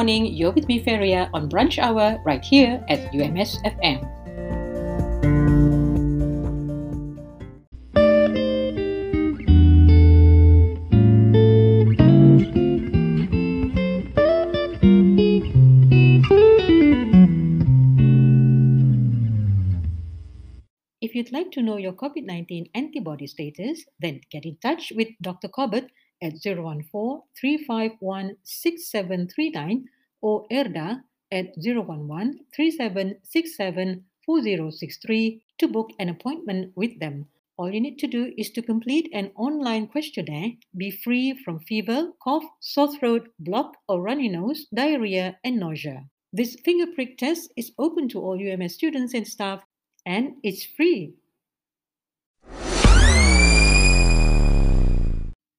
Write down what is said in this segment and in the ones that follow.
morning. You're with me, Feria, on Brunch Hour right here at UMS FM. If you'd like to know your COVID 19 antibody status, then get in touch with Dr. Corbett at 014 351 6739 or ERDA at 011 3767 4063 to book an appointment with them. All you need to do is to complete an online questionnaire, be free from fever, cough, sore throat, block or runny nose, diarrhea, and nausea. This finger prick test is open to all UMS students and staff and it's free.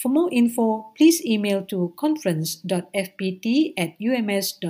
For more info, please email to conference.fpt at ums.edu.my.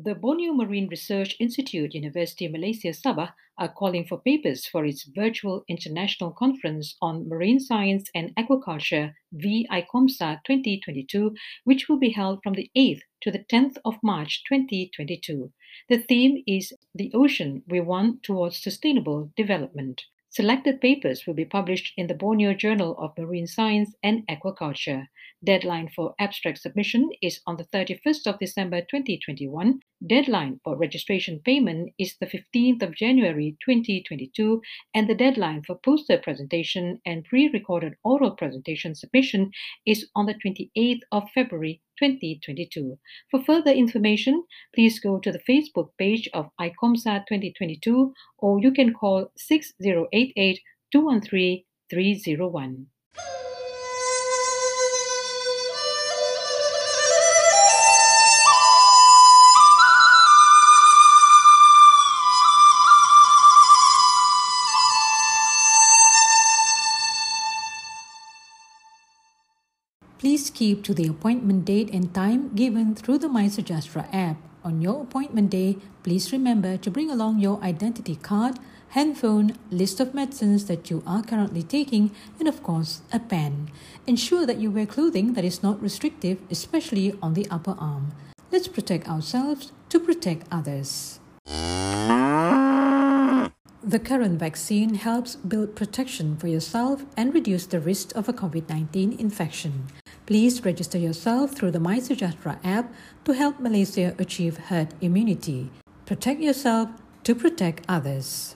The Borneo Marine Research Institute, University of Malaysia Sabah, are calling for papers for its virtual international conference on marine science and aquaculture, VICOMSA 2022, which will be held from the 8th to the 10th of March 2022. The theme is The Ocean We Want Towards Sustainable Development. Selected papers will be published in the Borneo Journal of Marine Science and Aquaculture. Deadline for abstract submission is on the 31st of December 2021. Deadline for registration payment is the 15th of January 2022, and the deadline for poster presentation and pre-recorded oral presentation submission is on the 28th of February 2022. For further information, please go to the Facebook page of ICOMSA 2022 or you can call 6088 213 301. Keep to the appointment date and time given through the MySejahtera app. On your appointment day, please remember to bring along your identity card, handphone, list of medicines that you are currently taking, and of course, a pen. Ensure that you wear clothing that is not restrictive, especially on the upper arm. Let's protect ourselves to protect others. The current vaccine helps build protection for yourself and reduce the risk of a COVID 19 infection. Please register yourself through the MySejahtera app to help Malaysia achieve herd immunity. Protect yourself to protect others.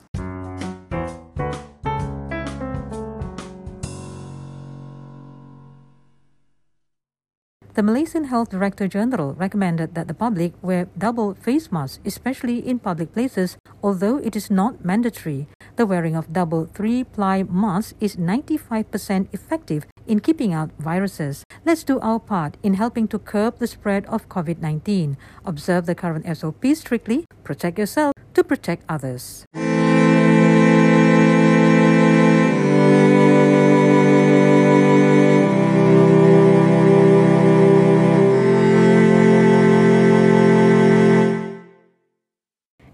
The Malaysian Health Director General recommended that the public wear double face masks, especially in public places, although it is not mandatory. The wearing of double three ply masks is 95% effective in keeping out viruses. Let's do our part in helping to curb the spread of COVID 19. Observe the current SOP strictly, protect yourself to protect others.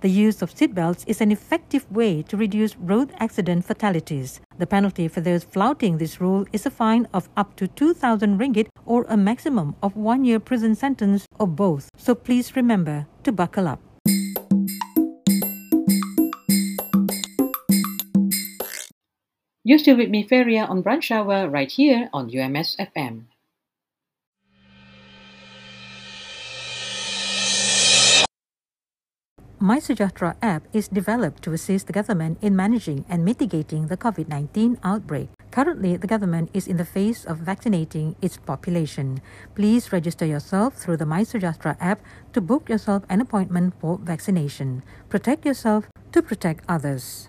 The use of seatbelts is an effective way to reduce road accident fatalities. The penalty for those flouting this rule is a fine of up to 2,000 ringgit or a maximum of one year prison sentence or both. So please remember to buckle up. You're still with me, Feria, on Brunch Hour right here on UMS FM. MySejahtera app is developed to assist the government in managing and mitigating the COVID 19 outbreak. Currently, the government is in the phase of vaccinating its population. Please register yourself through the MySejahtera app to book yourself an appointment for vaccination. Protect yourself to protect others.